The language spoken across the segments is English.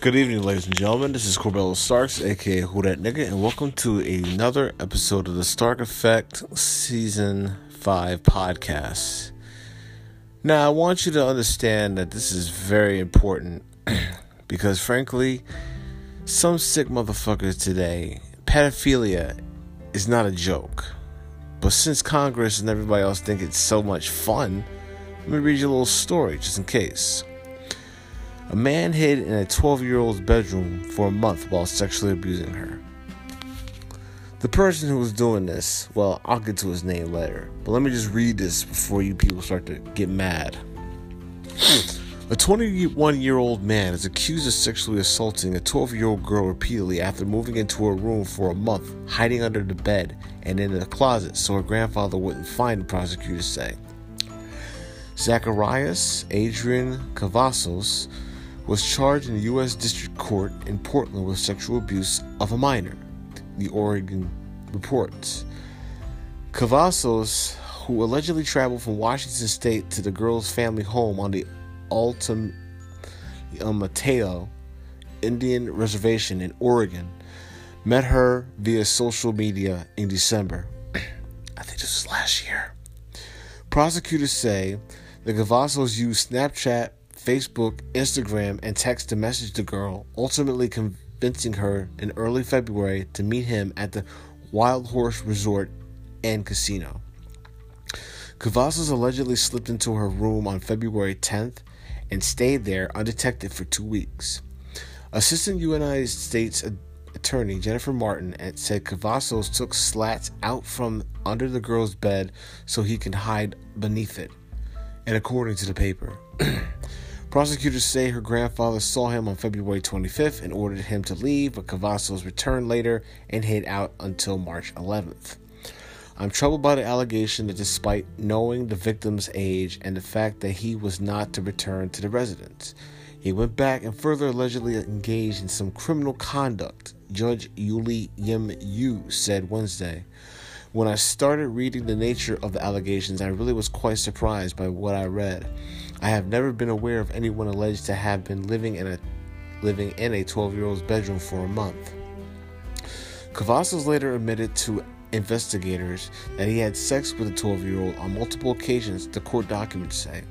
Good evening, ladies and gentlemen. This is Corbello Starks, aka Who That Nigga, and welcome to another episode of the Stark Effect Season 5 podcast. Now, I want you to understand that this is very important because, frankly, some sick motherfuckers today, pedophilia is not a joke. But since Congress and everybody else think it's so much fun, let me read you a little story just in case. A man hid in a 12 year old's bedroom for a month while sexually abusing her. The person who was doing this, well, I'll get to his name later, but let me just read this before you people start to get mad. A 21 year old man is accused of sexually assaulting a 12 year old girl repeatedly after moving into her room for a month, hiding under the bed and in the closet so her grandfather wouldn't find, the prosecutors say. Zacharias Adrian Cavazos was charged in the U.S. District Court in Portland with sexual abuse of a minor, the Oregon reports. Cavazos, who allegedly traveled from Washington State to the girl's family home on the Alta Mateo Indian Reservation in Oregon, met her via social media in December. I think this was last year. Prosecutors say the Cavazos used Snapchat Facebook, Instagram, and text to message the girl, ultimately convincing her in early February to meet him at the Wildhorse Resort and Casino. Cavazos allegedly slipped into her room on February 10th and stayed there undetected for two weeks. Assistant United States Attorney Jennifer Martin said Cavazos took slats out from under the girl's bed so he can hide beneath it, and according to the paper. Prosecutors say her grandfather saw him on February 25th and ordered him to leave, but Cavazos returned later and hid out until March 11th. I'm troubled by the allegation that despite knowing the victim's age and the fact that he was not to return to the residence, he went back and further allegedly engaged in some criminal conduct, Judge Youlee Yim You said Wednesday. When I started reading the nature of the allegations, I really was quite surprised by what I read. I have never been aware of anyone alleged to have been living in a living in a 12-year-old's bedroom for a month. Cavazos later admitted to investigators that he had sex with a 12-year-old on multiple occasions, the court documents say.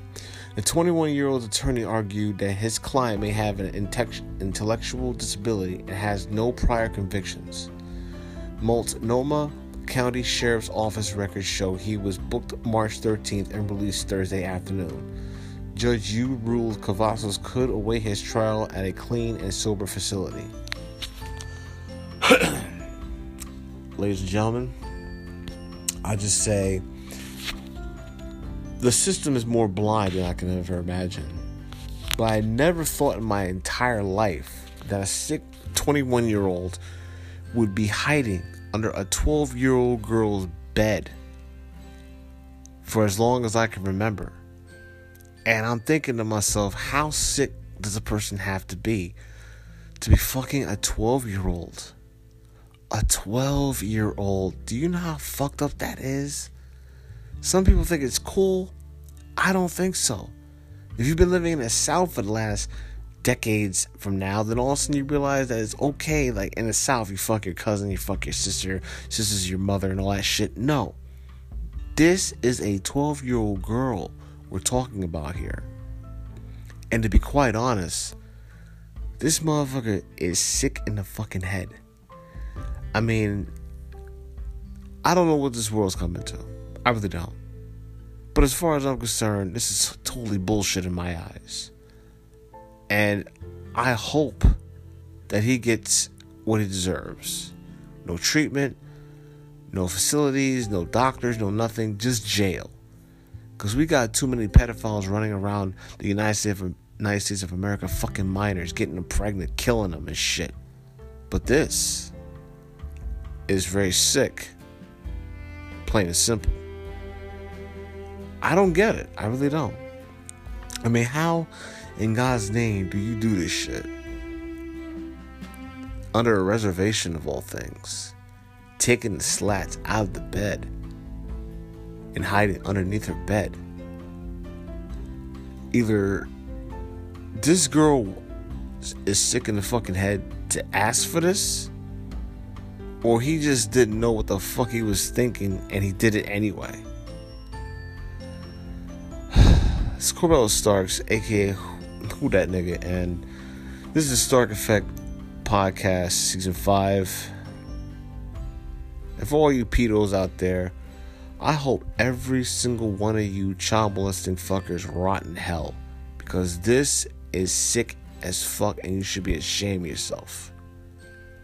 The 21 year old attorney argued that his client may have an intellectual disability and has no prior convictions. Multnomah County Sheriff's Office records show he was booked March 13th and released Thursday afternoon. Judge You ruled Cavazos could await his trial at a clean and sober facility. Ladies and gentlemen, I just say the system is more blind than I can ever imagine. But I never thought in my entire life that a sick 21 year old would be hiding under a 12 year old girl's bed for as long as I can remember. And I'm thinking to myself, how sick does a person have to be to be fucking a 12 year old? A 12 year old. Do you know how fucked up that is? Some people think it's cool. I don't think so. If you've been living in the South for the last decades from now, then all of a sudden you realize that it's okay. Like in the South, you fuck your cousin, you fuck your sister, sister's your mother, and all that shit. No. This is a 12 year old girl we're talking about here. And to be quite honest, this motherfucker is sick in the fucking head. I mean, I don't know what this world's coming to. I really don't. But as far as I'm concerned, this is totally bullshit in my eyes. And I hope that he gets what he deserves. No treatment, no facilities, no doctors, no nothing, just jail. Because we got too many pedophiles running around the United States, of, United States of America, fucking minors, getting them pregnant, killing them and shit. But this is very sick. Plain and simple. I don't get it. I really don't. I mean, how in God's name do you do this shit? Under a reservation of all things. Taking the slats out of the bed and hiding underneath her bed. Either this girl is sick in the fucking head to ask for this, or he just didn't know what the fuck he was thinking and he did it anyway. It's Corbell Starks, aka Who That Nigga, and this is the Stark Effect Podcast Season 5. And for all you pedos out there, I hope every single one of you child molesting fuckers rot in hell. Because this is sick as fuck and you should be ashamed of yourself.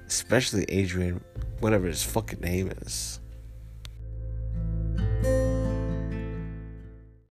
Especially Adrian, whatever his fucking name is.